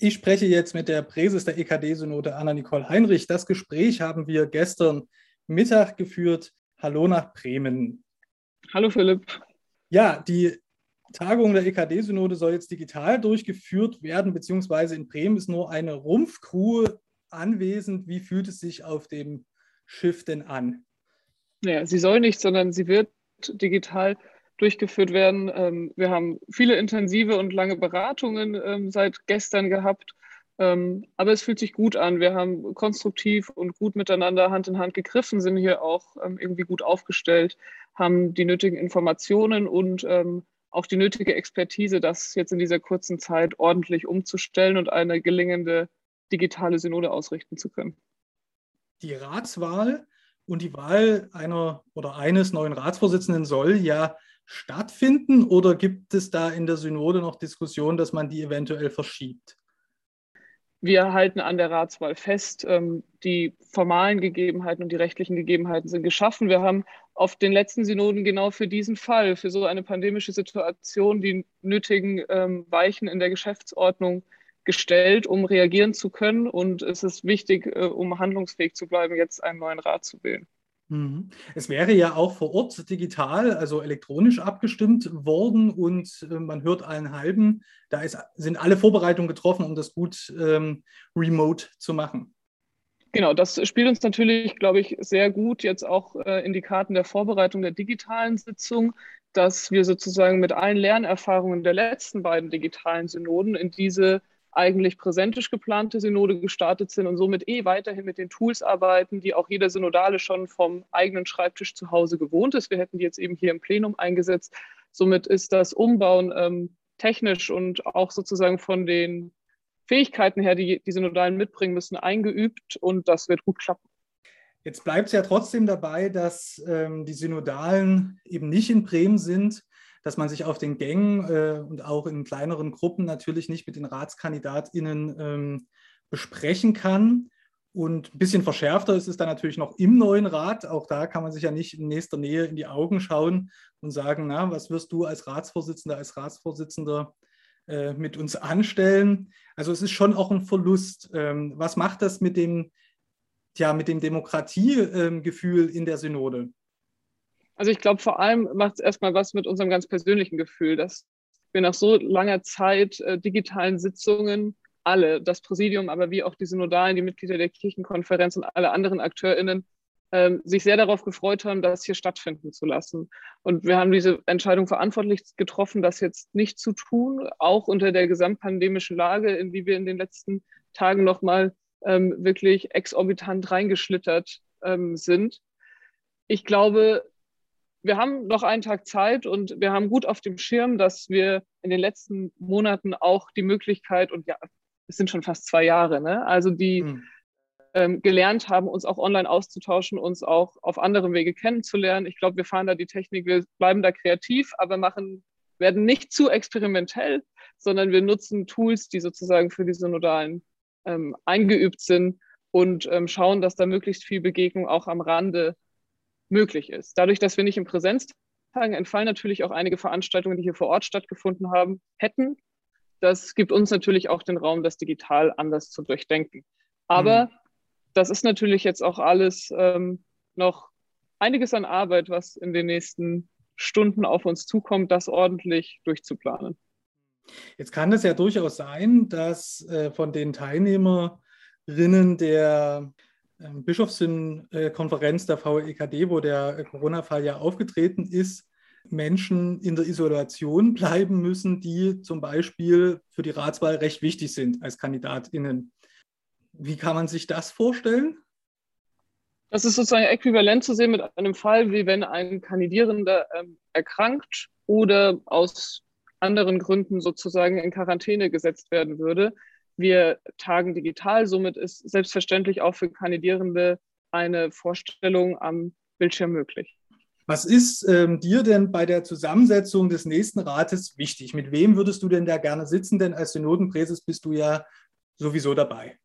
Ich spreche jetzt mit der Präses der EKD-Synode Anna-Nicole Heinrich. Das Gespräch haben wir gestern Mittag geführt. Hallo nach Bremen. Hallo Philipp. Ja, die Tagung der EKD-Synode soll jetzt digital durchgeführt werden, beziehungsweise in Bremen ist nur eine Rumpfcrew anwesend. Wie fühlt es sich auf dem Schiff denn an? Ja, sie soll nicht, sondern sie wird digital durchgeführt werden. Ähm, wir haben viele intensive und lange Beratungen ähm, seit gestern gehabt. Ähm, aber es fühlt sich gut an. Wir haben konstruktiv und gut miteinander Hand in Hand gegriffen, sind hier auch irgendwie gut aufgestellt, haben die nötigen Informationen und auch die nötige Expertise, das jetzt in dieser kurzen Zeit ordentlich umzustellen und eine gelingende digitale Synode ausrichten zu können. Die Ratswahl und die Wahl einer oder eines neuen Ratsvorsitzenden soll ja stattfinden oder gibt es da in der Synode noch Diskussionen, dass man die eventuell verschiebt? Wir halten an der Ratswahl fest. Ähm, die formalen Gegebenheiten und die rechtlichen Gegebenheiten sind geschaffen. Wir haben auf den letzten Synoden genau für diesen Fall, für so eine pandemische Situation, die nötigen ähm, Weichen in der Geschäftsordnung gestellt, um reagieren zu können. Und es ist wichtig, äh, um handlungsfähig zu bleiben, jetzt einen neuen Rat zu wählen. Mhm. Es wäre ja auch vor Ort digital, also elektronisch abgestimmt worden und äh, man hört allen halben, da ist, sind alle Vorbereitungen getroffen, um das gut ähm, remote zu machen. Genau, das spielt uns natürlich, glaube ich, sehr gut jetzt auch äh, in die Karten der Vorbereitung der digitalen Sitzung, dass wir sozusagen mit allen Lernerfahrungen der letzten beiden digitalen Synoden in diese eigentlich präsentisch geplante Synode gestartet sind und somit eh weiterhin mit den Tools arbeiten, die auch jeder Synodale schon vom eigenen Schreibtisch zu Hause gewohnt ist. Wir hätten die jetzt eben hier im Plenum eingesetzt. Somit ist das Umbauen ähm, technisch und auch sozusagen von den Fähigkeiten her, die die Synodalen mitbringen müssen, eingeübt und das wird gut klappen. Jetzt bleibt es ja trotzdem dabei, dass ähm, die Synodalen eben nicht in Bremen sind dass man sich auf den Gängen äh, und auch in kleineren Gruppen natürlich nicht mit den RatskandidatInnen ähm, besprechen kann. Und ein bisschen verschärfter ist es dann natürlich noch im neuen Rat. Auch da kann man sich ja nicht in nächster Nähe in die Augen schauen und sagen, na, was wirst du als Ratsvorsitzender, als Ratsvorsitzender äh, mit uns anstellen? Also es ist schon auch ein Verlust. Ähm, was macht das mit dem, ja, mit dem Demokratiegefühl ähm, in der Synode? Also ich glaube, vor allem macht es erstmal was mit unserem ganz persönlichen Gefühl, dass wir nach so langer Zeit äh, digitalen Sitzungen alle, das Präsidium, aber wie auch die Synodalen, die Mitglieder der Kirchenkonferenz und alle anderen AkteurInnen, ähm, sich sehr darauf gefreut haben, das hier stattfinden zu lassen. Und wir haben diese Entscheidung verantwortlich getroffen, das jetzt nicht zu tun, auch unter der gesamtpandemischen Lage, in die wir in den letzten Tagen nochmal ähm, wirklich exorbitant reingeschlittert ähm, sind. Ich glaube, wir haben noch einen Tag Zeit und wir haben gut auf dem Schirm, dass wir in den letzten Monaten auch die Möglichkeit, und ja, es sind schon fast zwei Jahre, ne? also die mhm. ähm, gelernt haben, uns auch online auszutauschen, uns auch auf anderem Wege kennenzulernen. Ich glaube, wir fahren da die Technik, wir bleiben da kreativ, aber machen, werden nicht zu experimentell, sondern wir nutzen Tools, die sozusagen für die Synodalen ähm, eingeübt sind und ähm, schauen, dass da möglichst viel Begegnung auch am Rande möglich ist. Dadurch, dass wir nicht in Präsenztagen entfallen natürlich auch einige Veranstaltungen, die hier vor Ort stattgefunden haben, hätten. Das gibt uns natürlich auch den Raum, das digital anders zu durchdenken. Aber mhm. das ist natürlich jetzt auch alles ähm, noch einiges an Arbeit, was in den nächsten Stunden auf uns zukommt, das ordentlich durchzuplanen. Jetzt kann es ja durchaus sein, dass äh, von den Teilnehmerinnen der ähm, Bischofskonferenz der VEKD, wo der Corona-Fall ja aufgetreten ist, Menschen in der Isolation bleiben müssen, die zum Beispiel für die Ratswahl recht wichtig sind als KandidatInnen. Wie kann man sich das vorstellen? Das ist sozusagen äquivalent zu sehen mit einem Fall, wie wenn ein Kandidierender ähm, erkrankt oder aus anderen Gründen sozusagen in Quarantäne gesetzt werden würde. Wir tagen digital, somit ist selbstverständlich auch für Kandidierende eine Vorstellung am Bildschirm möglich. Was ist ähm, dir denn bei der Zusammensetzung des nächsten Rates wichtig? Mit wem würdest du denn da gerne sitzen? Denn als Synodenpräses bist du ja sowieso dabei.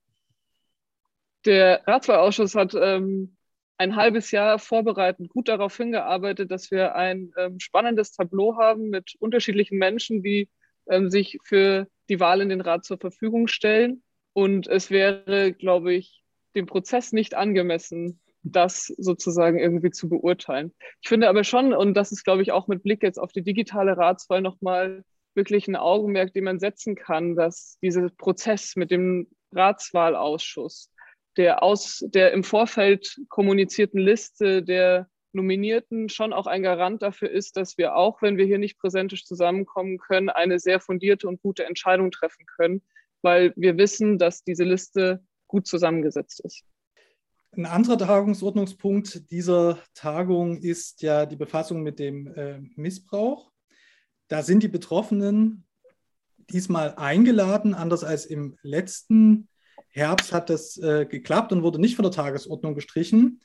Der Ratswahlausschuss hat ähm, ein halbes Jahr vorbereitend gut darauf hingearbeitet, dass wir ein ähm, spannendes Tableau haben mit unterschiedlichen Menschen, die ähm, sich für die Wahl in den Rat zur Verfügung stellen. Und es wäre, glaube ich, dem Prozess nicht angemessen, das sozusagen irgendwie zu beurteilen. Ich finde aber schon, und das ist, glaube ich, auch mit Blick jetzt auf die digitale Ratswahl nochmal wirklich ein Augenmerk, den man setzen kann, dass dieser Prozess mit dem Ratswahlausschuss, der aus der im Vorfeld kommunizierten Liste der Nominierten schon auch ein Garant dafür ist, dass wir auch, wenn wir hier nicht präsentisch zusammenkommen können, eine sehr fundierte und gute Entscheidung treffen können, weil wir wissen, dass diese Liste gut zusammengesetzt ist. Ein anderer Tagungsordnungspunkt dieser Tagung ist ja die Befassung mit dem äh, Missbrauch. Da sind die Betroffenen diesmal eingeladen, anders als im letzten Herbst hat das äh, geklappt und wurde nicht von der Tagesordnung gestrichen.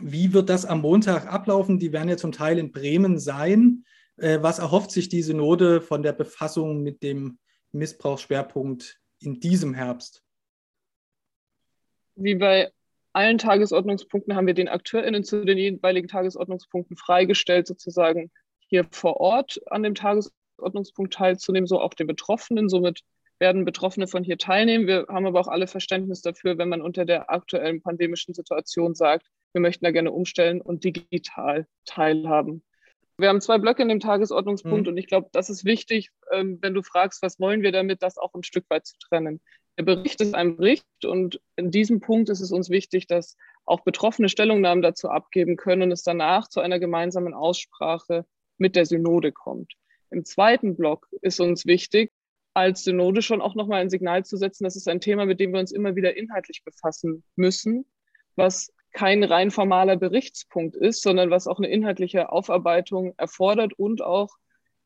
Wie wird das am Montag ablaufen? Die werden ja zum Teil in Bremen sein. Äh, was erhofft sich die Synode von der Befassung mit dem Missbrauchsschwerpunkt in diesem Herbst? Wie bei allen Tagesordnungspunkten haben wir den AkteurInnen zu den jeweiligen Tagesordnungspunkten freigestellt, sozusagen hier vor Ort an dem Tagesordnungspunkt teilzunehmen, so auch den Betroffenen. Somit werden Betroffene von hier teilnehmen. Wir haben aber auch alle Verständnis dafür, wenn man unter der aktuellen pandemischen Situation sagt, wir möchten da gerne umstellen und digital teilhaben. Wir haben zwei Blöcke in dem Tagesordnungspunkt mhm. und ich glaube, das ist wichtig, ähm, wenn du fragst, was wollen wir damit, das auch ein Stück weit zu trennen. Der Bericht ist ein Bericht und in diesem Punkt ist es uns wichtig, dass auch Betroffene Stellungnahmen dazu abgeben können und es danach zu einer gemeinsamen Aussprache mit der Synode kommt. Im zweiten Block ist uns wichtig, als Synode schon auch nochmal ein Signal zu setzen, das ist ein Thema, mit dem wir uns immer wieder inhaltlich befassen müssen, was kein rein formaler Berichtspunkt ist, sondern was auch eine inhaltliche Aufarbeitung erfordert und auch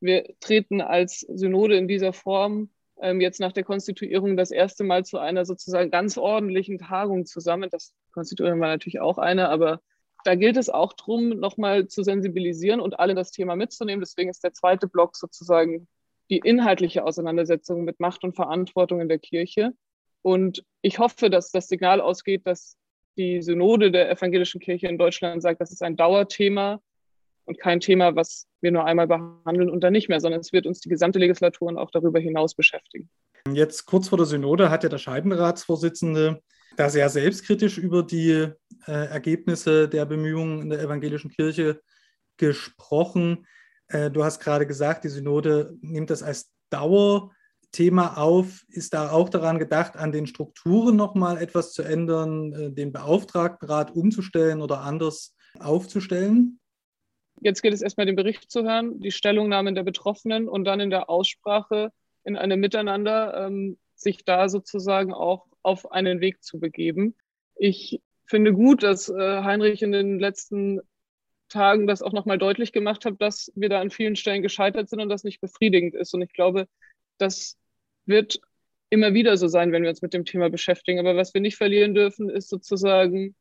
wir treten als Synode in dieser Form ähm, jetzt nach der Konstituierung das erste Mal zu einer sozusagen ganz ordentlichen Tagung zusammen. Das Konstituierung war natürlich auch eine, aber da gilt es auch darum, nochmal zu sensibilisieren und alle das Thema mitzunehmen. Deswegen ist der zweite Block sozusagen die inhaltliche Auseinandersetzung mit Macht und Verantwortung in der Kirche. Und ich hoffe, dass das Signal ausgeht, dass die Synode der evangelischen Kirche in Deutschland sagt, das ist ein Dauerthema und kein Thema, was wir nur einmal behandeln und dann nicht mehr, sondern es wird uns die gesamte Legislatur und auch darüber hinaus beschäftigen. Jetzt kurz vor der Synode hat ja der Scheibenratsvorsitzende da sehr selbstkritisch über die äh, Ergebnisse der Bemühungen in der evangelischen Kirche gesprochen. Äh, du hast gerade gesagt, die Synode nimmt das als Dauer Thema auf. Ist da auch daran gedacht, an den Strukturen nochmal etwas zu ändern, äh, den Beauftragtenrat umzustellen oder anders aufzustellen? Jetzt gilt es erstmal, den Bericht zu hören, die Stellungnahmen der Betroffenen und dann in der Aussprache in einem Miteinander ähm, sich da sozusagen auch auf einen Weg zu begeben. Ich finde gut, dass äh, Heinrich in den letzten Tagen das auch nochmal deutlich gemacht hat, dass wir da an vielen Stellen gescheitert sind und das nicht befriedigend ist. Und ich glaube, das wird immer wieder so sein, wenn wir uns mit dem Thema beschäftigen. Aber was wir nicht verlieren dürfen, ist sozusagen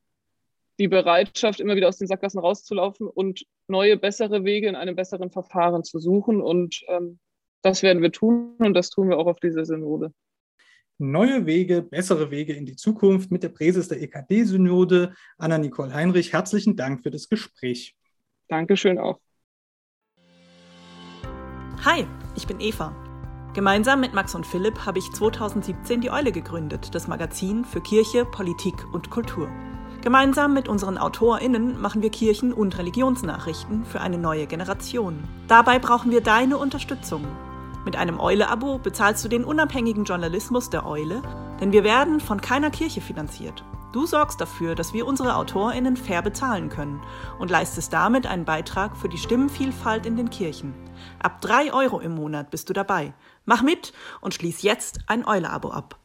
die Bereitschaft, immer wieder aus den Sackgassen rauszulaufen und neue, bessere Wege in einem besseren Verfahren zu suchen. Und ähm, das werden wir tun und das tun wir auch auf dieser Synode. Neue Wege, bessere Wege in die Zukunft mit der Präses der EKD-Synode, Anna-Nicole Heinrich. Herzlichen Dank für das Gespräch. Dankeschön auch. Hi, ich bin Eva. Gemeinsam mit Max und Philipp habe ich 2017 die Eule gegründet, das Magazin für Kirche, Politik und Kultur. Gemeinsam mit unseren AutorInnen machen wir Kirchen- und Religionsnachrichten für eine neue Generation. Dabei brauchen wir deine Unterstützung. Mit einem Eule-Abo bezahlst du den unabhängigen Journalismus der Eule, denn wir werden von keiner Kirche finanziert. Du sorgst dafür, dass wir unsere AutorInnen fair bezahlen können und leistest damit einen Beitrag für die Stimmenvielfalt in den Kirchen. Ab 3 Euro im Monat bist du dabei. Mach mit und schließ jetzt ein Eule-Abo ab.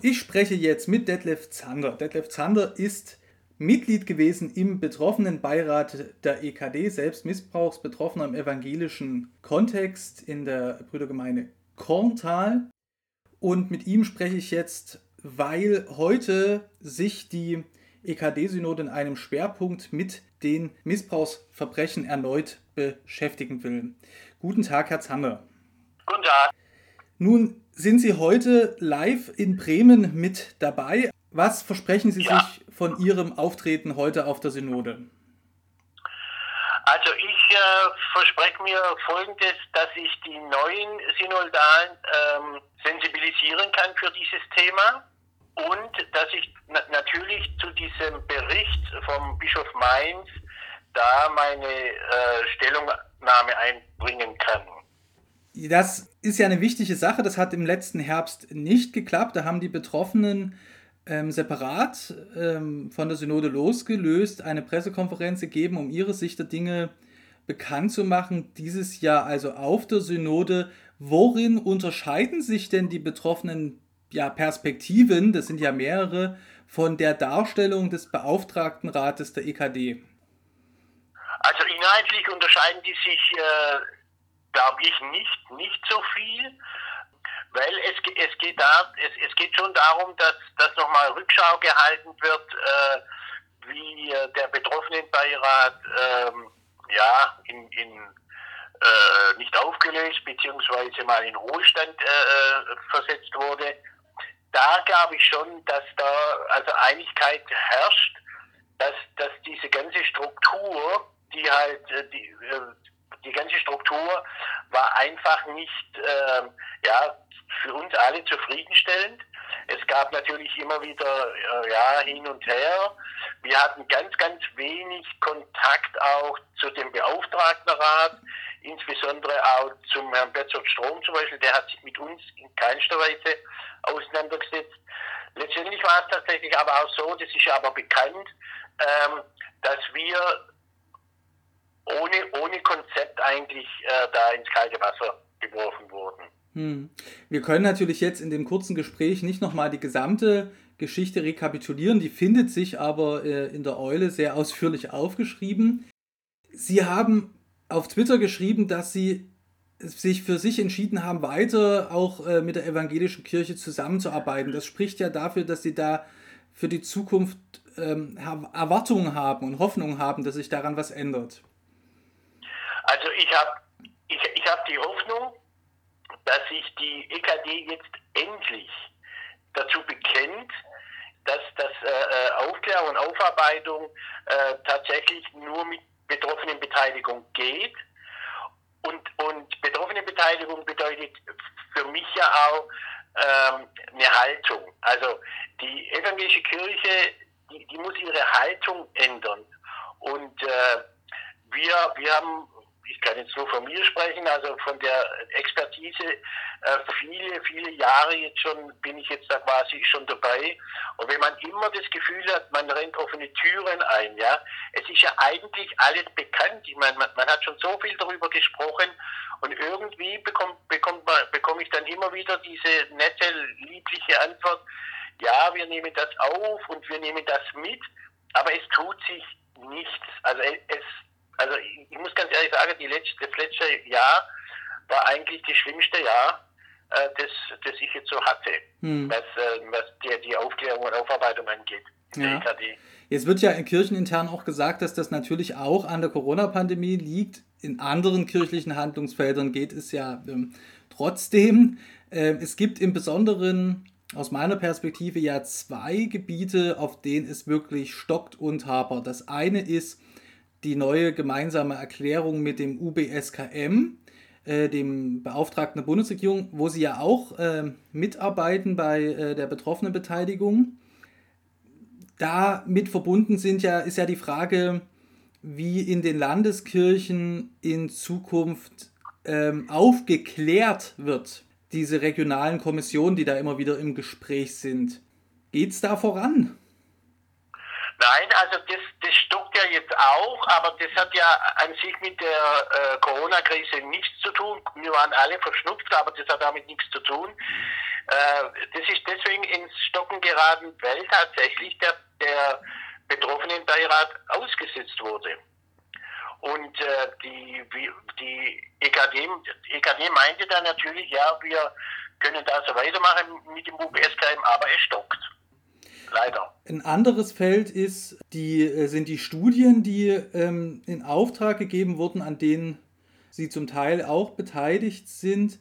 Ich spreche jetzt mit Detlef Zander. Detlef Zander ist Mitglied gewesen im betroffenen Beirat der EKD, selbst Missbrauchsbetroffener im evangelischen Kontext in der Brüdergemeinde Korntal. Und mit ihm spreche ich jetzt, weil heute sich die EKD-Synode in einem Schwerpunkt mit den Missbrauchsverbrechen erneut beschäftigen will. Guten Tag, Herr Zander. Guten Tag. Nun sind Sie heute live in Bremen mit dabei. Was versprechen Sie ja. sich von Ihrem Auftreten heute auf der Synode? Also ich ich äh, verspreche mir Folgendes, dass ich die neuen Synodalen ähm, sensibilisieren kann für dieses Thema und dass ich na natürlich zu diesem Bericht vom Bischof Mainz da meine äh, Stellungnahme einbringen kann. Das ist ja eine wichtige Sache. Das hat im letzten Herbst nicht geklappt. Da haben die Betroffenen ähm, separat ähm, von der Synode losgelöst eine Pressekonferenz gegeben, um ihre Sicht der Dinge bekannt zu machen. Dieses Jahr also auf der Synode. Worin unterscheiden sich denn die betroffenen ja, Perspektiven, das sind ja mehrere, von der Darstellung des Beauftragtenrates der EKD? Also inhaltlich unterscheiden die sich, äh, glaube ich, nicht, nicht so viel, weil es, es, geht da, es, es geht schon darum, dass, dass nochmal Rückschau gehalten wird, äh, wie äh, der Betroffenenbeirat ähm, ja, in, in äh, nicht aufgelöst beziehungsweise mal in Ruhestand äh versetzt wurde. Da glaube ich schon, dass da also Einigkeit herrscht, dass, dass diese ganze Struktur die halt, äh, die, äh, die ganze Struktur war einfach nicht, äh, ja, für uns alle zufriedenstellend. Es gab natürlich immer wieder, äh, ja, hin und her. Wir hatten ganz, ganz wenig Kontakt auch zu dem Beauftragtenrat, insbesondere auch zum Herrn Betzold Strom zum Beispiel, der hat sich mit uns in keinster Weise auseinandergesetzt. Letztendlich war es tatsächlich aber auch so, das ist aber bekannt, ähm, dass wir ohne, ohne Konzept eigentlich äh, da ins kalte Wasser geworfen wurden. Hm. Wir können natürlich jetzt in dem kurzen Gespräch nicht nochmal die gesamte Geschichte rekapitulieren, die findet sich aber äh, in der Eule sehr ausführlich aufgeschrieben. Sie haben auf Twitter geschrieben, dass Sie sich für sich entschieden haben, weiter auch äh, mit der evangelischen Kirche zusammenzuarbeiten. Das spricht ja dafür, dass Sie da für die Zukunft ähm, Erwartungen haben und Hoffnung haben, dass sich daran was ändert. Ich habe ich, ich hab die Hoffnung, dass sich die EKD jetzt endlich dazu bekennt, dass das äh, äh, Aufklärung und Aufarbeitung äh, tatsächlich nur mit Betroffenenbeteiligung geht. Und, und Betroffenenbeteiligung bedeutet für mich ja auch ähm, eine Haltung. Also die evangelische Kirche, die, die muss ihre Haltung ändern. Und äh, wir, wir haben ich kann jetzt nur von mir sprechen, also von der Expertise, äh, viele, viele Jahre jetzt schon bin ich jetzt da quasi schon dabei. Und wenn man immer das Gefühl hat, man rennt offene Türen ein, ja, es ist ja eigentlich alles bekannt. Ich meine, man, man hat schon so viel darüber gesprochen und irgendwie bekommt, bekommt man, bekomme ich dann immer wieder diese nette, liebliche Antwort, ja, wir nehmen das auf und wir nehmen das mit, aber es tut sich nichts. Also es also ich muss ganz ehrlich sagen, die letzte, das letzte Jahr war eigentlich das schlimmste Jahr, äh, das, das ich jetzt so hatte, hm. was, äh, was die, die Aufklärung und Aufarbeitung angeht. Ja. Jetzt wird ja in kirchenintern auch gesagt, dass das natürlich auch an der Corona-Pandemie liegt. In anderen kirchlichen Handlungsfeldern geht es ja ähm, trotzdem. Äh, es gibt im Besonderen aus meiner Perspektive ja zwei Gebiete, auf denen es wirklich stockt und hapert. Das eine ist die neue gemeinsame Erklärung mit dem UBSKM, äh, dem Beauftragten der Bundesregierung, wo sie ja auch äh, mitarbeiten bei äh, der Betroffenenbeteiligung. Damit verbunden sind ja, ist ja die Frage, wie in den Landeskirchen in Zukunft ähm, aufgeklärt wird, diese regionalen Kommissionen, die da immer wieder im Gespräch sind. Geht es da voran? Nein, also das, das stockt ja jetzt auch, aber das hat ja an sich mit der äh, Corona-Krise nichts zu tun. Wir waren alle verschnupft, aber das hat damit nichts zu tun. Äh, das ist deswegen ins Stocken geraten, weil tatsächlich der, der Betroffenenbeirat ausgesetzt wurde. Und äh, die, die EKD, EKD meinte dann natürlich, ja, wir können da so weitermachen mit dem UBSKM, aber es stockt. Leider. Ein anderes Feld ist, die, äh, sind die Studien, die ähm, in Auftrag gegeben wurden, an denen Sie zum Teil auch beteiligt sind.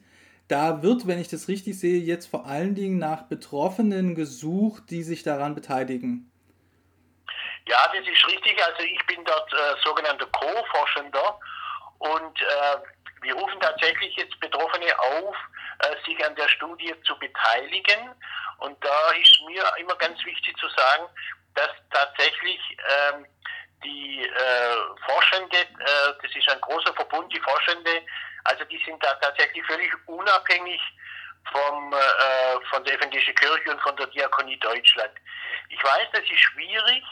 Da wird, wenn ich das richtig sehe, jetzt vor allen Dingen nach Betroffenen gesucht, die sich daran beteiligen. Ja, das ist richtig. Also ich bin dort äh, sogenannter Co-Forschender Und äh, wir rufen tatsächlich jetzt Betroffene auf, äh, sich an der Studie zu beteiligen. Und da ist mir immer ganz wichtig zu sagen, dass tatsächlich ähm, die äh, Forschende, äh, das ist ein großer Verbund, die Forschende, also die sind da tatsächlich völlig unabhängig vom, äh, von der evangelischen Kirche und von der Diakonie Deutschland. Ich weiß, das ist schwierig,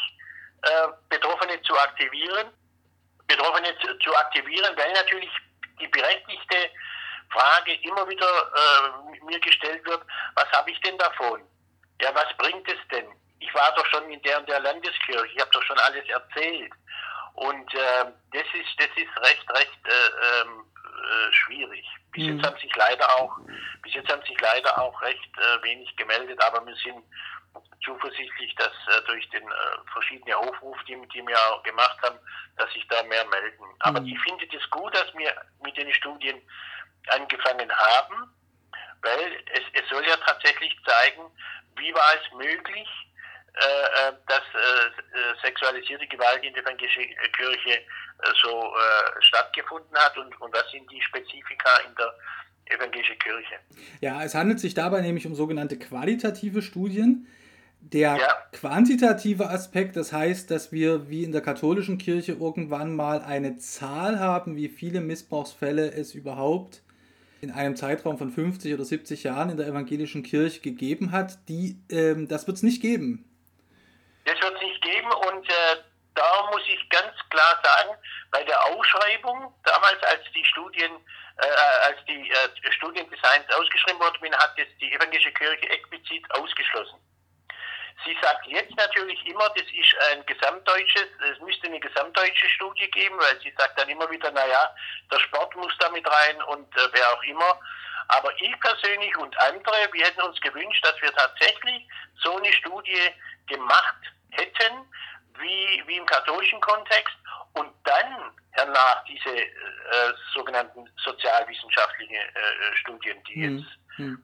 äh, Betroffene zu aktivieren, Betroffene zu, zu, aktivieren, weil natürlich die berechtigte Frage immer wieder äh, mir gestellt wird, was habe ich denn davon? Ja, was bringt es denn? Ich war doch schon in der und der Landeskirche, ich habe doch schon alles erzählt. Und äh, das ist das ist recht, recht äh, ähm, äh, schwierig. Bis mhm. jetzt haben sich leider auch, bis jetzt haben sich leider auch recht äh, wenig gemeldet, aber wir sind zuversichtlich, dass äh, durch den äh, verschiedene Aufruf, die, die wir auch gemacht haben, dass sich da mehr melden. Aber mhm. ich finde es gut, dass wir mit den Studien angefangen haben, weil es, es soll ja tatsächlich zeigen, wie war es möglich, äh, äh dass äh, sexualisierte Gewalt in der evangelischen Kirche so äh, stattgefunden hat und, und was sind die Spezifika in der evangelischen Kirche. Ja, es handelt sich dabei nämlich um sogenannte qualitative Studien. Der ja. quantitative Aspekt, das heißt, dass wir wie in der katholischen Kirche irgendwann mal eine Zahl haben, wie viele Missbrauchsfälle es überhaupt in einem Zeitraum von 50 oder 70 Jahren in der evangelischen Kirche gegeben hat, die, ähm, das wird es nicht geben. Das wird es nicht geben und äh, da muss ich ganz klar sagen, bei der Ausschreibung, damals als die Studien, äh, als die äh, Studiendesigns ausgeschrieben wurden, hat es die evangelische Kirche explizit ausgeschlossen. Sie sagt jetzt natürlich immer, das ist ein gesamtdeutsches, es müsste eine gesamtdeutsche Studie geben, weil sie sagt dann immer wieder, naja, der Sport muss da mit rein und äh, wer auch immer. Aber ich persönlich und andere, wir hätten uns gewünscht, dass wir tatsächlich so eine Studie gemacht hätten, wie, wie im katholischen Kontext und dann hernach diese äh, sogenannten sozialwissenschaftlichen äh, Studien, die hm. jetzt hm.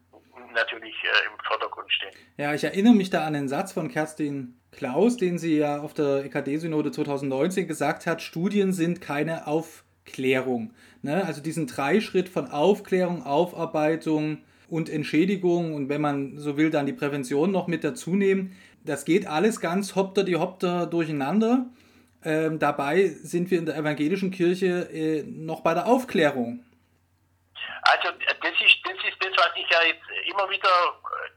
Natürlich äh, im Vordergrund stehen. Ja, ich erinnere mich da an den Satz von Kerstin Klaus, den sie ja auf der EKD-Synode 2019 gesagt hat, Studien sind keine Aufklärung. Ne? Also diesen Dreischritt von Aufklärung, Aufarbeitung und Entschädigung und wenn man so will, dann die Prävention noch mit dazu nehmen das geht alles ganz hopter die hopter durcheinander. Ähm, dabei sind wir in der evangelischen Kirche äh, noch bei der Aufklärung. Also das ist, das ist das, was ich ja jetzt immer wieder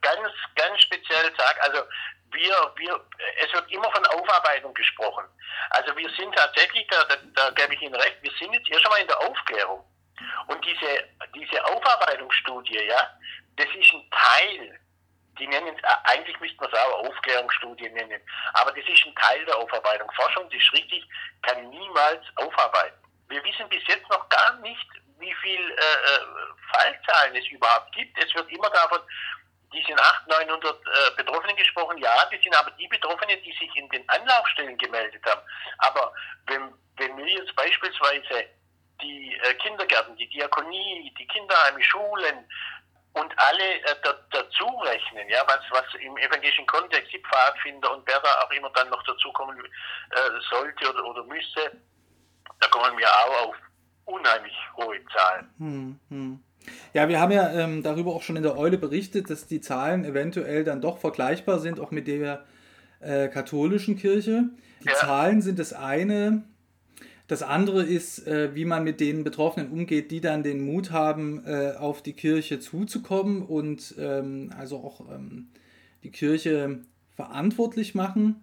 ganz, ganz speziell sage. Also wir, wir, es wird immer von Aufarbeitung gesprochen. Also wir sind tatsächlich, da, da, da gebe ich Ihnen recht, wir sind jetzt erst einmal in der Aufklärung. Und diese, diese Aufarbeitungsstudie, ja, das ist ein Teil die nennen äh, eigentlich müsste man es auch Aufklärungsstudien nennen, aber das ist ein Teil der Aufarbeitung. Forschung, das ist richtig, kann niemals aufarbeiten. Wir wissen bis jetzt noch gar nicht, wie viel äh, äh Fallzahlen es überhaupt gibt. Es wird immer davon, die sind 800, 900 äh, Betroffenen gesprochen. Ja, das sind aber die Betroffenen, die sich in den Anlaufstellen gemeldet haben. Aber wenn, wenn wir jetzt beispielsweise die äh, Kindergärten, die Diakonie, die Kinderheime, Schulen, und alle äh, dazu rechnen, ja, was, was im evangelischen Kontext die Pfadfinder und wer da auch immer dann noch dazukommen äh, sollte oder, oder müsste, da kommen wir auch auf unheimlich hohe Zahlen. Hm, hm. Ja, wir haben ja ähm, darüber auch schon in der Eule berichtet, dass die Zahlen eventuell dann doch vergleichbar sind, auch mit der äh, katholischen Kirche. Die ja. Zahlen sind das eine, das andere ist, äh, wie man mit den Betroffenen umgeht, die dann den Mut haben, äh, auf die Kirche zuzukommen und ähm, also auch ähm, die Kirche verantwortlich machen.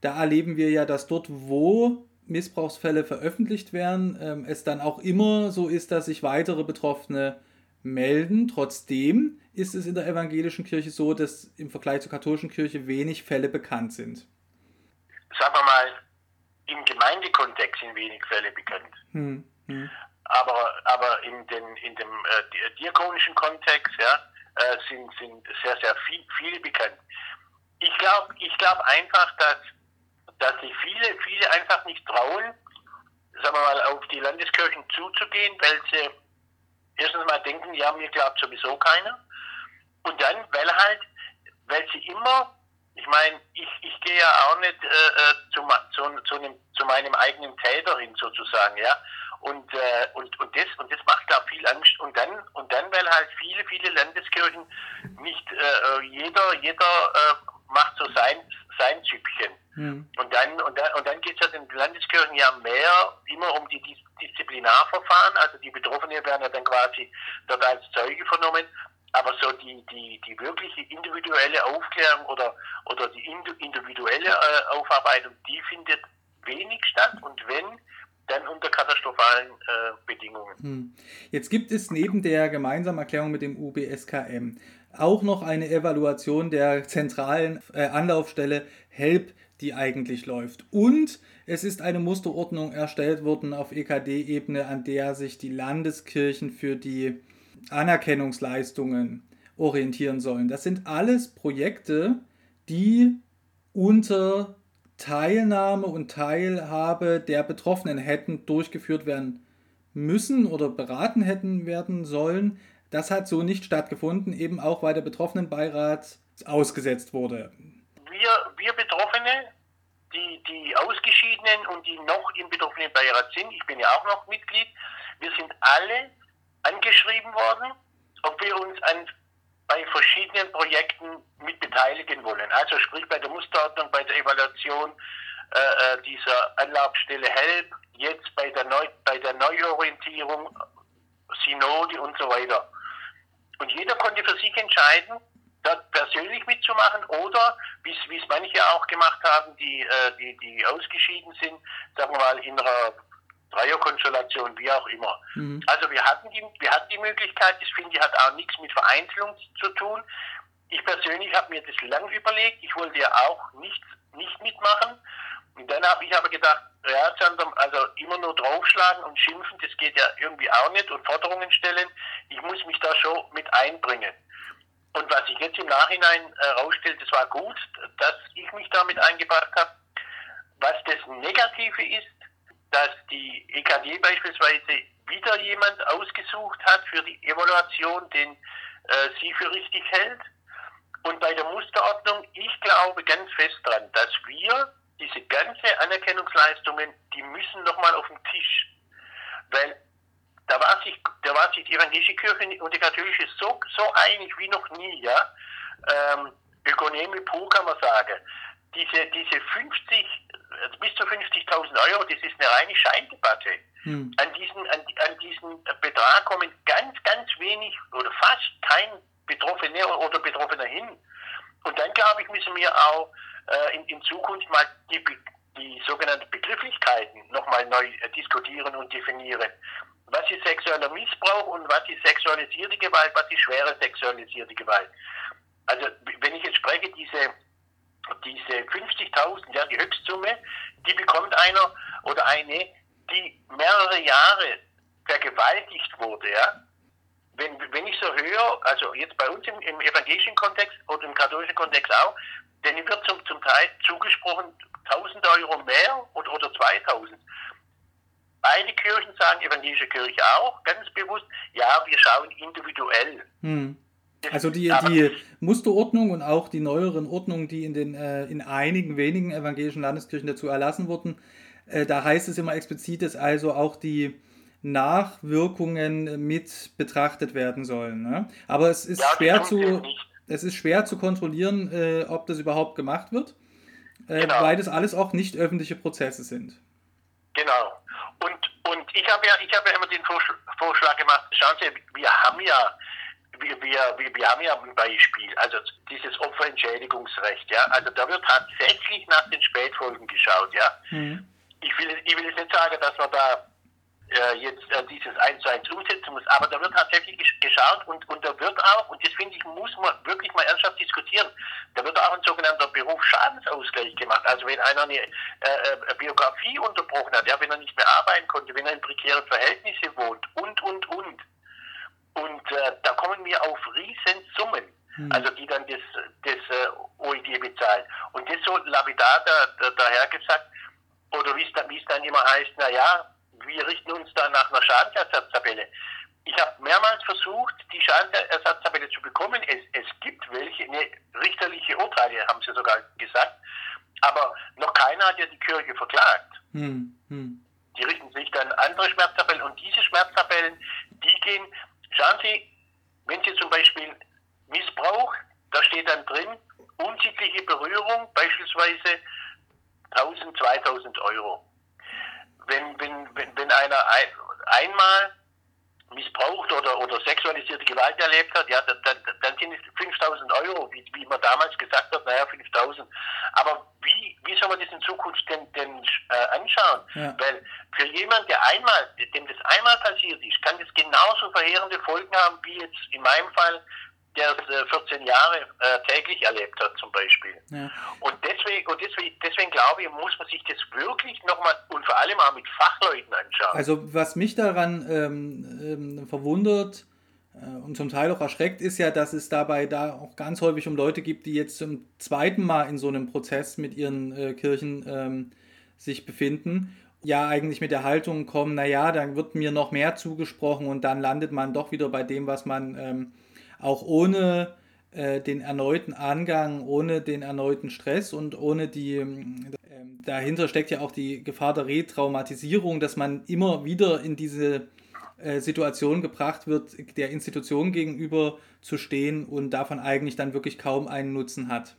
Da erleben wir ja, dass dort, wo Missbrauchsfälle veröffentlicht werden, ähm, es dann auch immer so ist, dass sich weitere Betroffene melden. Trotzdem ist es in der evangelischen Kirche so, dass im Vergleich zur katholischen Kirche wenig Fälle bekannt sind. Sagen wir mal, im Gemeindekontext sind wenig Fälle bekannt. Hm, hm. Aber, aber in, den, in dem äh, diakonischen Kontext ja, äh, sind, sind sehr, sehr viel, viele bekannt. Ich glaube ich glaub einfach, dass, dass sich viele, viele einfach nicht trauen, sagen wir mal, auf die Landeskirchen zuzugehen, weil sie erstens mal denken, ja, mir glaubt sowieso keiner. Und dann, weil halt, weil sie immer ich meine, ich, ich gehe ja auch nicht äh, äh zu, zu, zu, einem, zu meinem eigenen Täter hin sozusagen, ja. Und, äh, und, und, das, und das macht da viel Angst. Und dann, und dann, weil halt viele, viele Landeskirchen nicht äh, jeder, jeder äh, macht so sein, sein Züppchen. Mhm. Und dann, und dann, und dann geht es ja den Landeskirchen ja mehr immer um die Disziplinarverfahren. Also die Betroffenen werden ja dann quasi dort als Zeuge vernommen. Aber so die, die, die wirkliche individuelle Aufklärung oder, oder die individuelle äh, Aufarbeitung, die findet wenig statt. Und wenn, dann unter katastrophalen äh, Bedingungen. Hm. Jetzt gibt es neben der gemeinsamen Erklärung mit dem UBSKM auch noch eine Evaluation der zentralen äh, Anlaufstelle HELP, die eigentlich läuft. Und es ist eine Musterordnung erstellt worden auf EKD-Ebene, an der sich die Landeskirchen für die Anerkennungsleistungen orientieren sollen. Das sind alles Projekte, die unter Teilnahme und Teilhabe der Betroffenen hätten durchgeführt werden müssen oder beraten hätten werden sollen. Das hat so nicht stattgefunden, eben auch weil der Betroffenenbeirat ausgesetzt wurde. Wir, wir Betroffene, die, die Ausgeschiedenen und die noch im Betroffenenbeirat sind, ich bin ja auch noch Mitglied, wir sind alle angeschrieben worden, ob wir uns an, bei verschiedenen Projekten mit beteiligen wollen. Also sprich bei der Musterordnung, bei der Evaluation äh, äh dieser Anlaufstelle HELP, jetzt bei der, Neu bei der Neuorientierung, Synode und so weiter. Und jeder konnte für sich entscheiden, dort persönlich mitzumachen oder, wie es manche auch gemacht haben, die, äh, die, die ausgeschieden sind, sagen wir mal in einer Dreierkonstellation, wie auch immer. Mhm. Also wir hatten, die, wir hatten die Möglichkeit, das finde ich hat auch nichts mit Vereinzelung zu tun. Ich persönlich habe mir das lang überlegt, ich wollte ja auch nicht, nicht mitmachen. Und dann habe ich aber gedacht, ja, also immer nur draufschlagen und schimpfen, das geht ja irgendwie auch nicht und Forderungen stellen. Ich muss mich da schon mit einbringen. Und was ich jetzt im Nachhinein herausstellt, äh, das war gut, dass ich mich damit eingebracht habe. Was das Negative ist, dass die EKD beispielsweise wieder jemand ausgesucht hat für die Evaluation, den äh, sie für richtig hält. Und bei der Musterordnung, ich glaube ganz fest dran, dass wir diese ganze Anerkennungsleistungen, die müssen nochmal auf den Tisch. Weil da war sich, da war sich die evangelische Kirche und die katholische so, so einig wie noch nie, ja. Ähm, Ökonomie pur kann man sagen. Diese, diese 50, also bis zu 50.000 Euro, das ist eine reine Scheindebatte. Hm. An, diesen, an, an diesen Betrag kommen ganz, ganz wenig oder fast kein Betroffener oder Betroffener hin. Und dann, glaube ich, müssen wir auch äh, in, in Zukunft mal die, die sogenannten Begrifflichkeiten nochmal neu äh, diskutieren und definieren. Was ist sexueller Missbrauch und was ist sexualisierte Gewalt, was ist schwere sexualisierte Gewalt? Also, wenn ich jetzt spreche, diese, diese 50.000, ja, die Höchstsumme, die bekommt einer oder eine, die mehrere Jahre vergewaltigt wurde, ja. Wenn, wenn ich so höre, also jetzt bei uns im, im evangelischen Kontext oder im katholischen Kontext auch, denen wird zum, zum Teil zugesprochen 1000 Euro mehr oder, oder 2000. Beide Kirchen sagen, evangelische Kirche auch, ganz bewusst, ja, wir schauen individuell. Hm. Also die, die Musterordnung und auch die neueren Ordnungen, die in, den, äh, in einigen wenigen evangelischen Landeskirchen dazu erlassen wurden, äh, da heißt es immer explizit, dass also auch die Nachwirkungen mit betrachtet werden sollen. Ne? Aber es ist ja, schwer zu es ist schwer zu kontrollieren, äh, ob das überhaupt gemacht wird, äh, genau. weil das alles auch nicht öffentliche Prozesse sind. Genau. Und, und ich habe ja, hab ja immer den Vorschlag gemacht, schauen Sie, wir haben ja wir, wir, wir, haben ja ein Beispiel, also dieses Opferentschädigungsrecht, ja, also da wird tatsächlich nach den Spätfolgen geschaut, ja. Mhm. Ich will, ich will jetzt nicht sagen, dass man da äh, jetzt äh, dieses 1 zu 1 umsetzen muss. Aber da wird tatsächlich geschaut und, und da wird auch, und das finde ich, muss man wirklich mal ernsthaft diskutieren, da wird auch ein sogenannter Berufsschadensausgleich gemacht. Also wenn einer eine äh, äh, Biografie unterbrochen hat, ja, wenn er nicht mehr arbeiten konnte, wenn er in prekären Verhältnissen wohnt und, und, und. Und äh, da kommen wir auf Riesensummen. Hm. Also die dann das, das äh, OEG bezahlen. Und das so lapidar da, da, daher gesagt, oder wie es dann, dann immer heißt, na ja, wir richten uns da nach einer Schadensersatztabelle. Ich habe mehrmals versucht, die Schadensersatztabelle zu bekommen. Es, es gibt welche, ne, richterliche Urteile haben sie sogar gesagt, aber noch keiner hat ja die Kirche verklagt. Hm, hm. die richten sich dann andere Schmerztabellen und diese Schmerztabellen, die gehen, schauen Sie, wenn Sie zum Beispiel Missbrauch, da steht dann drin, unsittliche Berührung, beispielsweise 1000, 2000 Euro. Wenn, wenn, wenn, wenn einer ein, einmal missbraucht oder, oder sexualisierte Gewalt erlebt hat, ja, dann, dann sind es 5000 Euro, wie, wie man damals gesagt hat, naja, 5000. Aber wie, wie soll man das in Zukunft denn, denn äh, anschauen? Ja. Weil für jemanden, der einmal, dem das einmal passiert ist, kann das genauso verheerende Folgen haben, wie jetzt in meinem Fall der es 14 Jahre äh, täglich erlebt hat zum Beispiel. Ja. Und deswegen, und deswegen, deswegen glaube ich, muss man sich das wirklich nochmal und vor allem auch mit Fachleuten anschauen. Also was mich daran ähm, ähm, verwundert äh, und zum Teil auch erschreckt, ist ja, dass es dabei da auch ganz häufig um Leute gibt, die jetzt zum zweiten Mal in so einem Prozess mit ihren äh, Kirchen ähm, sich befinden ja eigentlich mit der Haltung kommen, naja, dann wird mir noch mehr zugesprochen und dann landet man doch wieder bei dem, was man ähm, auch ohne äh, den erneuten Angang, ohne den erneuten Stress und ohne die, äh, dahinter steckt ja auch die Gefahr der Retraumatisierung, dass man immer wieder in diese äh, Situation gebracht wird, der Institution gegenüber zu stehen und davon eigentlich dann wirklich kaum einen Nutzen hat.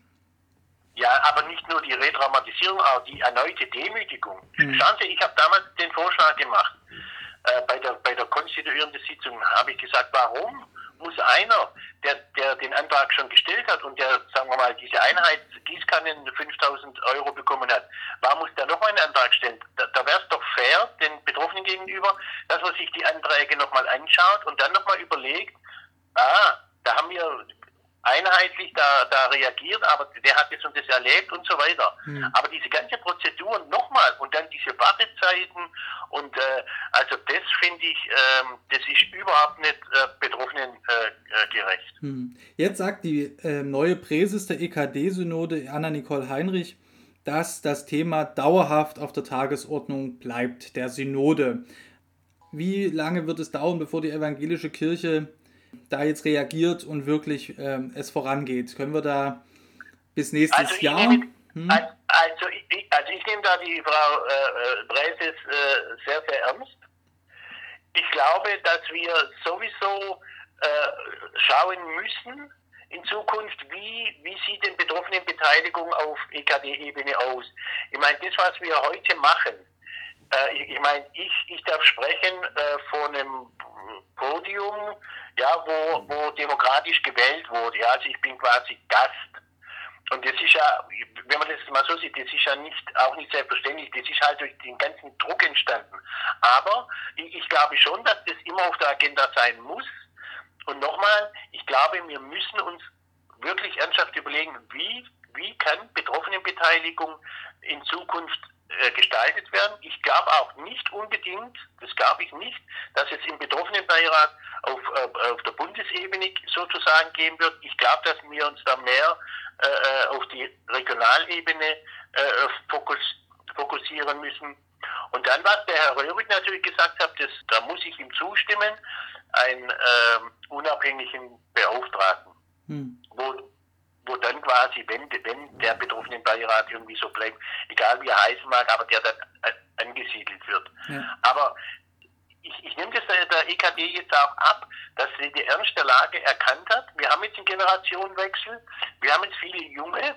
Ja, aber nicht nur die Retraumatisierung, auch die erneute Demütigung. Hm. Schauen Sie, ich habe damals den Vorschlag gemacht. Äh, bei, der, bei der konstituierenden Sitzung habe ich gesagt, warum muss einer, der, der den Antrag schon gestellt hat und der, sagen wir mal, diese Einheit Gießkannen 5000 Euro bekommen hat, warum muss der nochmal einen Antrag stellen? Da, da wäre es doch fair den Betroffenen gegenüber, dass man sich die Anträge nochmal anschaut und dann nochmal überlegt, ah, da haben wir einheitlich da, da reagiert, aber der hat das und das erlebt und so weiter. Mhm. Aber diese ganze Prozedur nochmal und dann diese Wartezeiten und äh, also das finde ich, ähm, das ist überhaupt nicht äh, Betroffenen äh, äh gerecht. Mhm. Jetzt sagt die äh, neue Präses der EKD-Synode, Anna-Nicole Heinrich, dass das Thema dauerhaft auf der Tagesordnung bleibt, der Synode. Wie lange wird es dauern, bevor die evangelische Kirche da jetzt reagiert und wirklich ähm, es vorangeht? Können wir da bis nächstes also Jahr? Nehme, hm? also, ich, also ich nehme da die Frau äh, Breses äh, sehr, sehr ernst. Ich glaube, dass wir sowieso äh, schauen müssen in Zukunft, wie, wie sieht denn Betroffenenbeteiligung auf EKD-Ebene aus? Ich meine, das, was wir heute machen, äh, ich, ich meine, ich, ich darf sprechen äh, von einem Podium, ja, wo, wo demokratisch gewählt wurde. Ja, also ich bin quasi Gast. Und das ist ja, wenn man das mal so sieht, das ist ja nicht, auch nicht selbstverständlich, das ist halt durch den ganzen Druck entstanden. Aber ich, ich glaube schon, dass das immer auf der Agenda sein muss. Und nochmal, ich glaube, wir müssen uns wirklich ernsthaft überlegen, wie, wie kann Betroffenenbeteiligung in Zukunft äh, gestaltet werden. Ich glaube auch nicht unbedingt, das glaube ich nicht, dass es im Betroffenenbeirat auf, äh, auf der Bundesebene sozusagen geben wird. Ich glaube, dass wir uns da mehr äh, äh auf die Regionalebene äh, fokus, fokussieren müssen. Und dann, was der Herr Röhrig natürlich gesagt hat, das, da muss ich ihm zustimmen, einen äh, unabhängigen Beauftragten, hm. wo wo dann quasi, wenn, wenn der betroffene Beirat irgendwie so bleibt, egal wie er heißen mag, aber der dann angesiedelt wird. Ja. Aber ich, ich nehme das der EKD jetzt auch ab, dass sie die Ernst der Lage erkannt hat. Wir haben jetzt einen Generationenwechsel, wir haben jetzt viele Junge,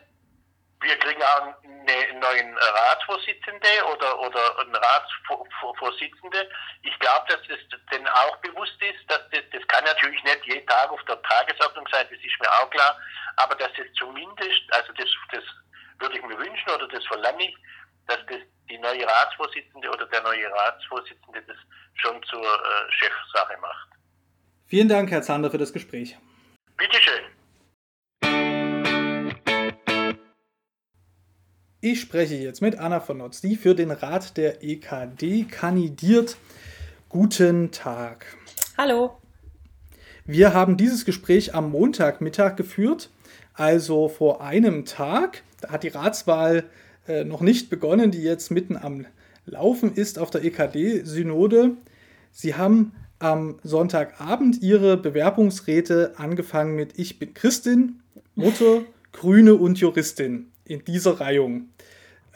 wir kriegen auch einen neuen Ratsvorsitzende oder, oder einen Ratsvorsitzende. Ich glaube, dass das denen auch bewusst ist, dass das, das kann natürlich nicht jeden Tag auf der Tagesordnung sein, das ist mir auch klar, aber dass es zumindest, also das, das würde ich mir wünschen oder das verlange ich, dass das die neue Ratsvorsitzende oder der neue Ratsvorsitzende das schon zur äh, Chefsache macht. Vielen Dank, Herr Zander, für das Gespräch. Ich spreche jetzt mit Anna von Notz, die für den Rat der EKD kandidiert. Guten Tag. Hallo. Wir haben dieses Gespräch am Montagmittag geführt, also vor einem Tag. Da hat die Ratswahl äh, noch nicht begonnen, die jetzt mitten am Laufen ist auf der EKD-Synode. Sie haben am Sonntagabend ihre Bewerbungsräte angefangen mit Ich bin Christin, Mutter, Grüne und Juristin in dieser Reihung.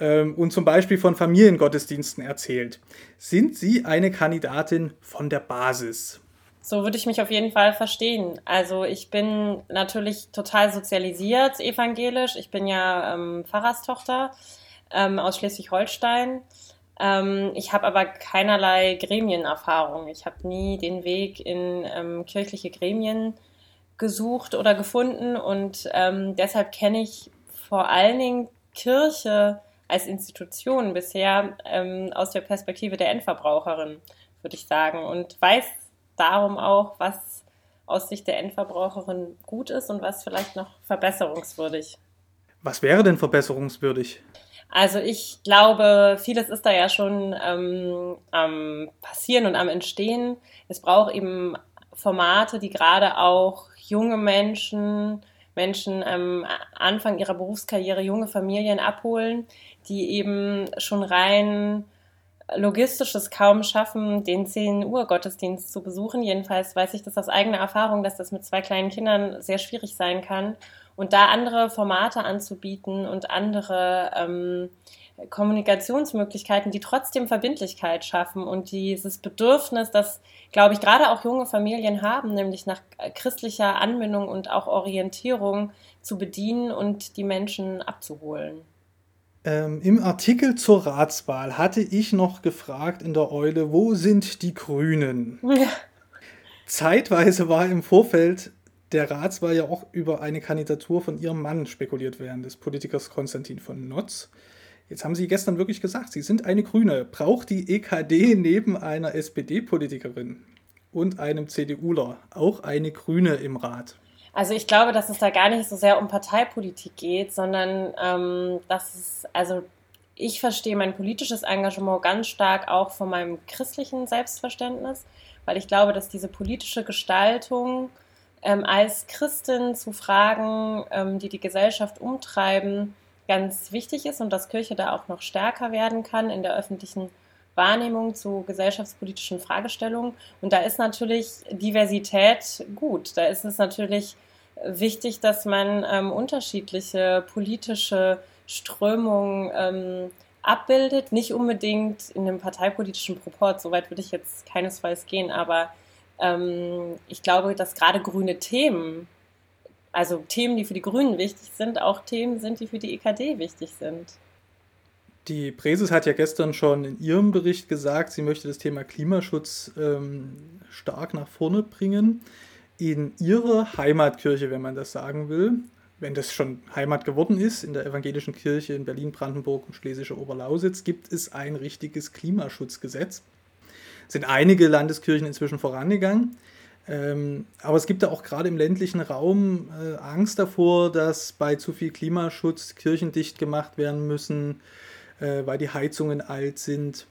ähm, und zum Beispiel von Familiengottesdiensten erzählt. Sind Sie eine Kandidatin von der Basis? So würde ich mich auf jeden Fall verstehen. Also ich bin natürlich total sozialisiert evangelisch. Ich bin ja ähm, Pfarrerstochter ähm, aus Schleswig-Holstein. Ähm, ich habe aber keinerlei Gremienerfahrung. Ich habe nie den Weg in ähm, kirchliche Gremien gesucht oder gefunden und ähm, deshalb kenne ich vor allen Dingen Kirche als Institution bisher ähm, aus der Perspektive der Endverbraucherin, würde ich sagen, und weiß darum auch, was aus Sicht der Endverbraucherin gut ist und was vielleicht noch verbesserungswürdig. Was wäre denn verbesserungswürdig? Also ich glaube, vieles ist da ja schon ähm, am Passieren und am Entstehen. Es braucht eben Formate, die gerade auch junge Menschen, Menschen am Anfang ihrer Berufskarriere, junge Familien abholen, die eben schon rein logistisch es kaum schaffen, den 10 Uhr Gottesdienst zu besuchen. Jedenfalls weiß ich das aus eigener Erfahrung, dass das mit zwei kleinen Kindern sehr schwierig sein kann. Und da andere Formate anzubieten und andere ähm, Kommunikationsmöglichkeiten, die trotzdem Verbindlichkeit schaffen und dieses Bedürfnis, das, glaube ich, gerade auch junge Familien haben, nämlich nach christlicher Anbindung und auch Orientierung zu bedienen und die Menschen abzuholen. Ähm, Im Artikel zur Ratswahl hatte ich noch gefragt in der Eule, wo sind die Grünen? Ja. Zeitweise war im Vorfeld der Ratswahl ja auch über eine Kandidatur von ihrem Mann spekuliert werden, des Politikers Konstantin von Notz. Jetzt haben Sie gestern wirklich gesagt, Sie sind eine Grüne. Braucht die EKD neben einer SPD-Politikerin und einem CDUler auch eine Grüne im Rat? Also ich glaube, dass es da gar nicht so sehr um Parteipolitik geht, sondern ähm, dass es, also ich verstehe mein politisches Engagement ganz stark auch von meinem christlichen Selbstverständnis, weil ich glaube, dass diese politische Gestaltung ähm, als Christin zu Fragen, ähm, die die Gesellschaft umtreiben, ganz wichtig ist und dass Kirche da auch noch stärker werden kann in der öffentlichen Wahrnehmung zu gesellschaftspolitischen Fragestellungen. Und da ist natürlich Diversität gut. Da ist es natürlich wichtig, dass man ähm, unterschiedliche politische Strömungen ähm, abbildet. Nicht unbedingt in einem parteipolitischen Proport, soweit würde ich jetzt keinesfalls gehen, aber ähm, ich glaube, dass gerade grüne Themen, also Themen, die für die Grünen wichtig sind, auch Themen sind, die für die EKD wichtig sind. Die Präses hat ja gestern schon in ihrem Bericht gesagt, sie möchte das Thema Klimaschutz ähm, stark nach vorne bringen. In ihrer Heimatkirche, wenn man das sagen will, wenn das schon Heimat geworden ist, in der evangelischen Kirche in Berlin, Brandenburg und Schlesischer Oberlausitz, gibt es ein richtiges Klimaschutzgesetz. Sind einige Landeskirchen inzwischen vorangegangen. Ähm, aber es gibt da auch gerade im ländlichen Raum äh, Angst davor, dass bei zu viel Klimaschutz Kirchen dicht gemacht werden müssen äh, weil die Heizungen alt sind.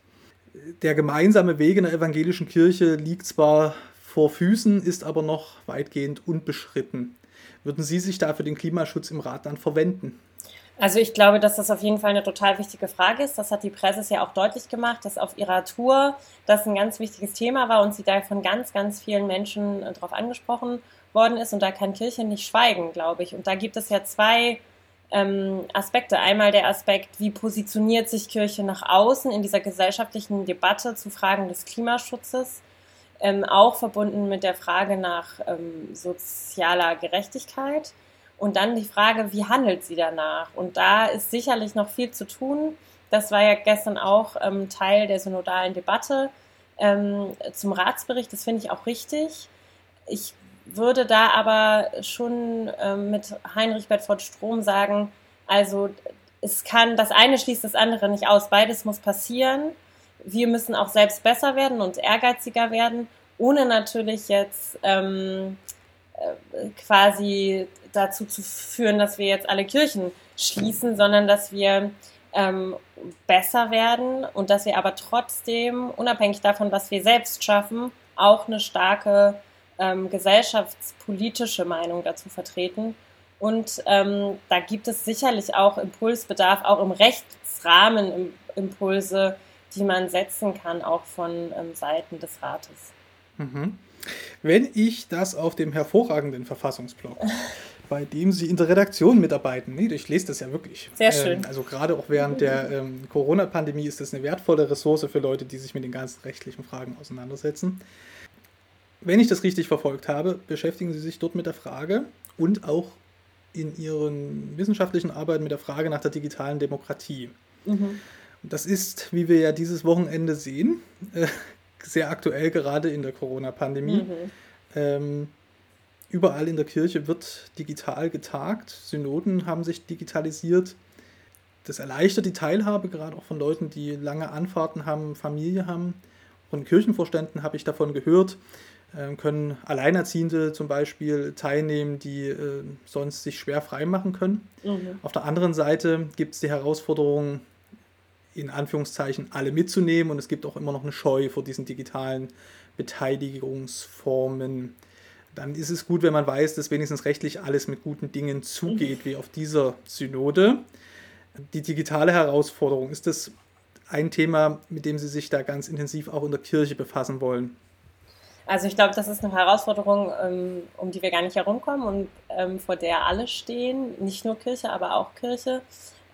Der gemeinsame Weg in der evangelischen Kirche liegt zwar vor Füßen, ist aber noch weitgehend unbeschritten. Würden Sie sich da für den Klimaschutz im Rat dann verwenden? Also ich glaube, dass das auf jeden Fall eine total wichtige Frage ist. Das hat die Presse ja auch deutlich gemacht, dass auf ihrer Tour das ein ganz wichtiges Thema war und sie da von ganz, ganz vielen Menschen äh, darauf angesprochen worden ist. Und da kann Kirche nicht schweigen, glaube ich. Und da gibt es ja zwei ähm, Aspekte. Einmal der Aspekt, wie positioniert sich Kirche nach außen in dieser gesellschaftlichen Debatte zu Fragen des Klimaschutzes, ähm, auch verbunden mit der Frage nach ähm, sozialer Gerechtigkeit. Und dann die Frage, wie handelt sie danach? Und da ist sicherlich noch viel zu tun. Das war ja gestern auch ähm, Teil der synodalen Debatte ähm, zum Ratsbericht. Das finde ich auch richtig. Ich würde da aber schon ähm, mit Heinrich Bedford Strom sagen, also es kann, das eine schließt das andere nicht aus. Beides muss passieren. Wir müssen auch selbst besser werden und ehrgeiziger werden, ohne natürlich jetzt ähm, äh, quasi dazu zu führen, dass wir jetzt alle Kirchen schließen, sondern dass wir ähm, besser werden und dass wir aber trotzdem, unabhängig davon, was wir selbst schaffen, auch eine starke ähm, gesellschaftspolitische Meinung dazu vertreten. Und ähm, da gibt es sicherlich auch Impulsbedarf, auch im Rechtsrahmen Impulse, die man setzen kann, auch von ähm, Seiten des Rates. Mhm. Wenn ich das auf dem hervorragenden Verfassungsblog bei dem Sie in der Redaktion mitarbeiten. Nee, ich lese das ja wirklich. Sehr schön. Ähm, also gerade auch während der ähm, Corona-Pandemie ist das eine wertvolle Ressource für Leute, die sich mit den ganzen rechtlichen Fragen auseinandersetzen. Wenn ich das richtig verfolgt habe, beschäftigen Sie sich dort mit der Frage und auch in Ihren wissenschaftlichen Arbeiten mit der Frage nach der digitalen Demokratie. Mhm. Das ist, wie wir ja dieses Wochenende sehen, äh, sehr aktuell gerade in der Corona-Pandemie. Mhm. Ähm, überall in der Kirche wird digital getagt. Synoden haben sich digitalisiert. Das erleichtert die Teilhabe, gerade auch von Leuten, die lange Anfahrten haben, Familie haben. Von Kirchenvorständen habe ich davon gehört, äh, können Alleinerziehende zum Beispiel teilnehmen, die äh, sonst sich schwer freimachen können. Mhm. Auf der anderen Seite gibt es die Herausforderung, in Anführungszeichen alle mitzunehmen und es gibt auch immer noch eine Scheu vor diesen digitalen Beteiligungsformen. Dann ist es gut, wenn man weiß, dass wenigstens rechtlich alles mit guten Dingen zugeht, wie auf dieser Synode. Die digitale Herausforderung, ist das ein Thema, mit dem Sie sich da ganz intensiv auch in der Kirche befassen wollen? Also ich glaube, das ist eine Herausforderung, ähm, um die wir gar nicht herumkommen und ähm, vor der alle stehen, nicht nur Kirche, aber auch Kirche.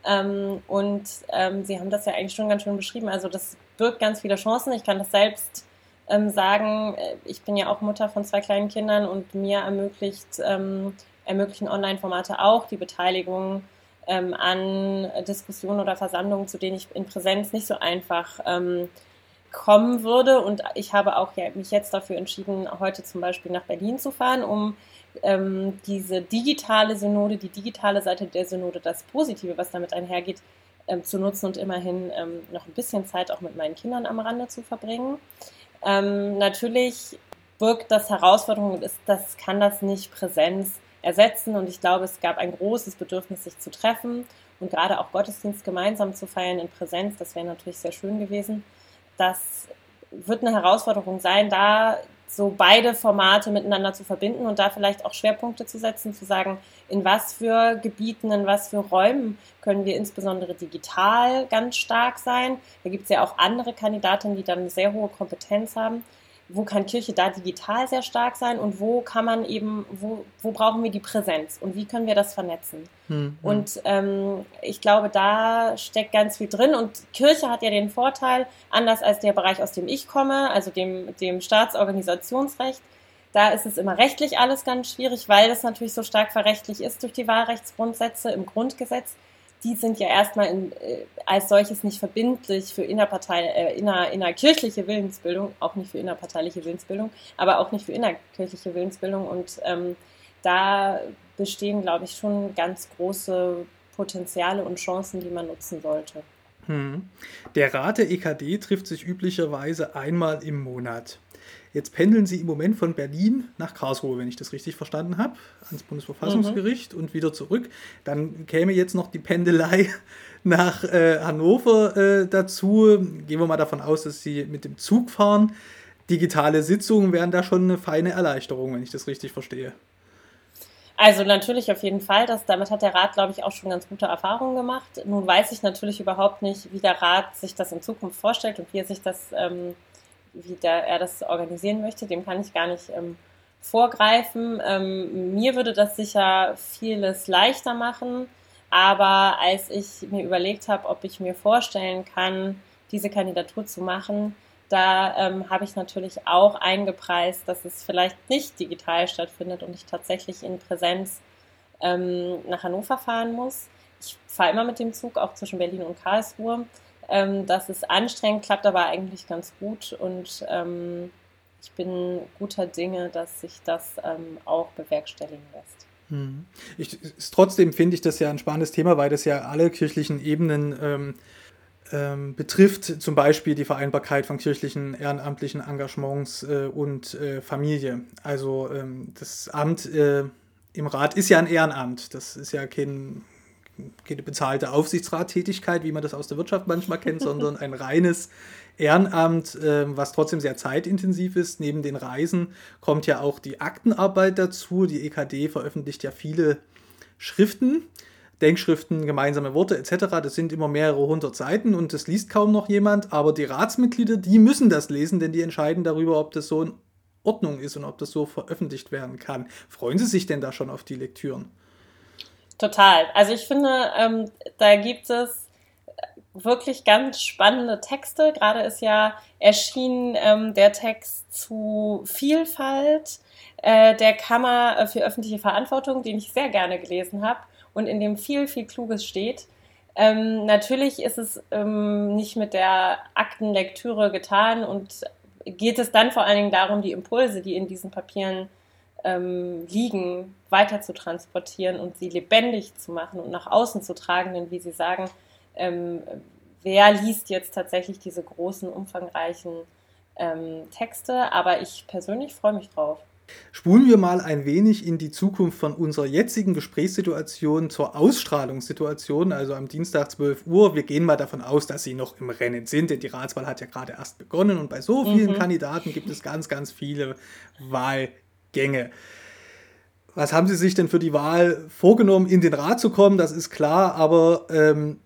Ähm, und Sie haben das ja eigentlich schon ganz schön beschrieben. Also das birgt ganz viele Chancen. Ich kann das selbst sagen. Äh, ich bin ja auch Mutter von zwei kleinen Kindern und mir ermöglicht, ermöglichen Online-Formate auch die Beteiligung an Diskussionen oder Versammlungen, zu denen ich in Präsenz nicht so einfach kommen würde. Und ich habe auch ja, mich jetzt dafür entschieden, heute zum Beispiel nach Berlin zu fahren, um ähm, diese digitale Synode, die digitale Seite der Synode, das Positive, was damit einhergeht, ähm, zu nutzen und immerhin ähm, noch ein bisschen Zeit auch mit meinen Kindern am Rande zu verbringen. Ähm, natürlich birgt das Herausforderungen, ist, das kann das nicht Präsenz ersetzen. Und ich glaube, es gab ein großes Bedürfnis, sich zu treffen und gerade auch Gottesdienst gemeinsam zu feiern in Präsenz, das wäre natürlich sehr schön gewesen. Das wird eine Herausforderung sein, da so beide Formate miteinander zu verbinden und da vielleicht auch Schwerpunkte zu setzen, zu sagen, in was für Gebieten, in was für Räumen können wir insbesondere digital ganz stark sein. Da gibt es ja auch andere Kandidatinnen, die dann eine sehr hohe Kompetenz haben wo kann Kirche da digital sehr stark sein und wo kann man eben, wo, wo brauchen wir die Präsenz und wie können wir das vernetzen? Hm, und ähm, ich glaube, da steckt ganz viel drin und Kirche hat ja den Vorteil, anders als der Bereich, aus dem ich komme, also dem, dem Staatsorganisationsrecht, da ist es immer rechtlich alles ganz schwierig, weil das natürlich so stark verrechtlich ist durch die Wahlrechtsgrundsätze im Grundgesetz die sind ja erstmal in, äh, als solches nicht verbindlich für innerpartei, äh, inner, innerkirchliche Willensbildung, auch nicht für innerparteiliche Willensbildung, aber auch nicht für innerkirchliche Willensbildung. Und ähm, da bestehen, glaube ich, schon ganz große Potenziale und Chancen, die man nutzen sollte. Hm. Der Rat der EKD trifft sich üblicherweise einmal im Monat. Jetzt pendeln Sie im Moment von Berlin nach Karlsruhe, wenn ich das richtig verstanden habe, ans Bundesverfassungsgericht mhm. und wieder zurück. Dann käme jetzt noch die Pendelei nach äh, Hannover äh, dazu. Gehen wir mal davon aus, dass Sie mit dem Zug fahren. Digitale Sitzungen wären da schon eine feine Erleichterung, wenn ich das richtig verstehe. Also natürlich auf jeden Fall. Das, damit hat der Rat, glaube ich, auch schon ganz gute Erfahrungen gemacht. Nun weiß ich natürlich überhaupt nicht, wie der Rat sich das in Zukunft vorstellt und wie er sich das ähm, wie der, er das organisieren möchte, dem kann ich gar nicht ähm, vorgreifen. Ähm, mir würde das sicher vieles leichter machen, aber als ich mir überlegt habe, ob ich mir vorstellen kann, diese Kandidatur zu machen, da ähm, habe ich natürlich auch eingepreist, dass es vielleicht nicht digital stattfindet und ich tatsächlich in Präsenz ähm, nach Hannover fahren muss. Ich fahre immer mit dem Zug, auch zwischen Berlin und Karlsruhe. Ähm, das ist anstrengend, klappt aber eigentlich ganz gut und ähm, ich bin guter Dinge, dass sich das ähm, auch bewerkstelligen lässt. Hm. Ich, trotzdem finde ich das ja ein spannendes Thema, weil das ja alle kirchlichen Ebenen ähm, ähm, betrifft, zum Beispiel die Vereinbarkeit von kirchlichen ehrenamtlichen Engagements äh, und äh, Familie. Also ähm, das Amt äh, im Rat ist ja ein Ehrenamt. Das ist ja kein keine bezahlte Aufsichtsrattätigkeit, wie man das aus der Wirtschaft manchmal kennt, sondern ein reines Ehrenamt, äh, was trotzdem sehr zeitintensiv ist. Neben den Reisen kommt ja auch die Aktenarbeit dazu. Die EKD veröffentlicht ja viele Schriften, Denkschriften, gemeinsame Worte etc. Das sind immer mehrere hundert Seiten und das liest kaum noch jemand. Aber die Ratsmitglieder, die müssen das lesen, denn die entscheiden darüber, ob das so in Ordnung ist und ob das so veröffentlicht werden kann. Freuen Sie sich denn da schon auf die Lektüren? Total. Also ich finde, ähm, da gibt es wirklich ganz spannende Texte. Gerade ist ja erschienen ähm, der Text zu Vielfalt äh, der Kammer für öffentliche Verantwortung, den ich sehr gerne gelesen habe und in dem viel, viel Kluges steht. Ähm, natürlich ist es ähm, nicht mit der Aktenlektüre getan und geht es dann vor allen Dingen darum, die Impulse, die in diesen Papieren ähm, liegen, weiter zu transportieren und sie lebendig zu machen und nach außen zu tragen. Denn wie Sie sagen, ähm, wer liest jetzt tatsächlich diese großen, umfangreichen ähm, Texte? Aber ich persönlich freue mich drauf. Spulen wir mal ein wenig in die Zukunft von unserer jetzigen Gesprächssituation zur Ausstrahlungssituation, also am Dienstag 12 Uhr. Wir gehen mal davon aus, dass Sie noch im Rennen sind, denn die Ratswahl hat ja gerade erst begonnen und bei so vielen mhm. Kandidaten gibt es ganz, ganz viele Wahlgänge. Was haben Sie sich denn für die Wahl vorgenommen, in den Rat zu kommen? Das ist klar, aber ähm,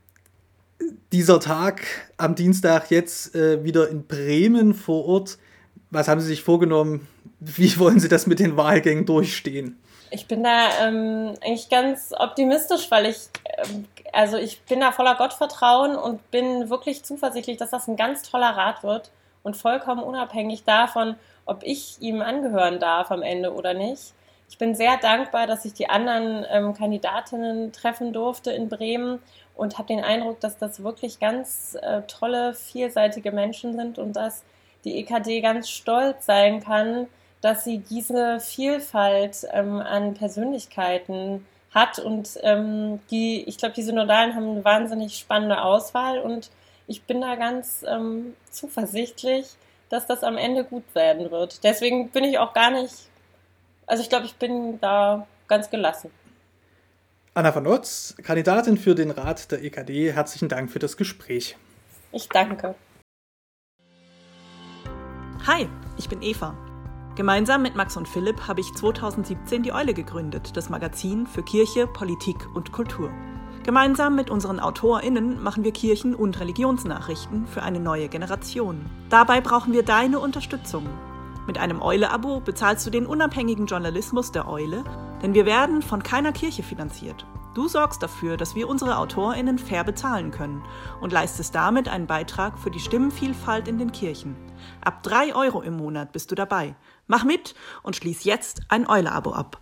dieser Tag am Dienstag jetzt äh, wieder in Bremen vor Ort, was haben Sie sich vorgenommen? Wie wollen Sie das mit den Wahlgängen durchstehen? Ich bin da ähm, eigentlich ganz optimistisch, weil ich, ähm, also ich bin da voller Gottvertrauen und bin wirklich zuversichtlich, dass das ein ganz toller Rat wird und vollkommen unabhängig davon, ob ich ihm angehören darf am Ende oder nicht. Ich bin sehr dankbar, dass ich die anderen ähm, Kandidatinnen treffen durfte in Bremen und habe den Eindruck, dass das wirklich ganz äh, tolle, vielseitige Menschen sind und dass die EKD ganz stolz sein kann, dass sie diese Vielfalt ähm, an Persönlichkeiten hat und ähm, die, ich glaube, die Synodalen haben eine wahnsinnig spannende Auswahl und ich bin da ganz ähm, zuversichtlich, dass das am Ende gut werden wird. Deswegen bin ich auch gar nicht, also ich glaube, ich bin da ganz gelassen. Anna von Otz, Kandidatin für den Rat der EKD, herzlichen Dank für das Gespräch. Ich danke. Hi, ich bin Eva. Gemeinsam mit Max und Philipp habe ich 2017 die Eule gegründet, das Magazin für Kirche, Politik und Kultur. Gemeinsam mit unseren AutorInnen machen wir Kirchen- und Religionsnachrichten für eine neue Generation. Dabei brauchen wir deine Unterstützung. Mit einem Eule-Abo bezahlst du den unabhängigen Journalismus der Eule, denn wir werden von keiner Kirche finanziert. Du sorgst dafür, dass wir unsere AutorInnen fair bezahlen können und leistest damit einen Beitrag für die Stimmenvielfalt in den Kirchen. Ab 3 Euro im Monat bist du dabei. Mach mit und schließ jetzt ein Eule-Abo ab.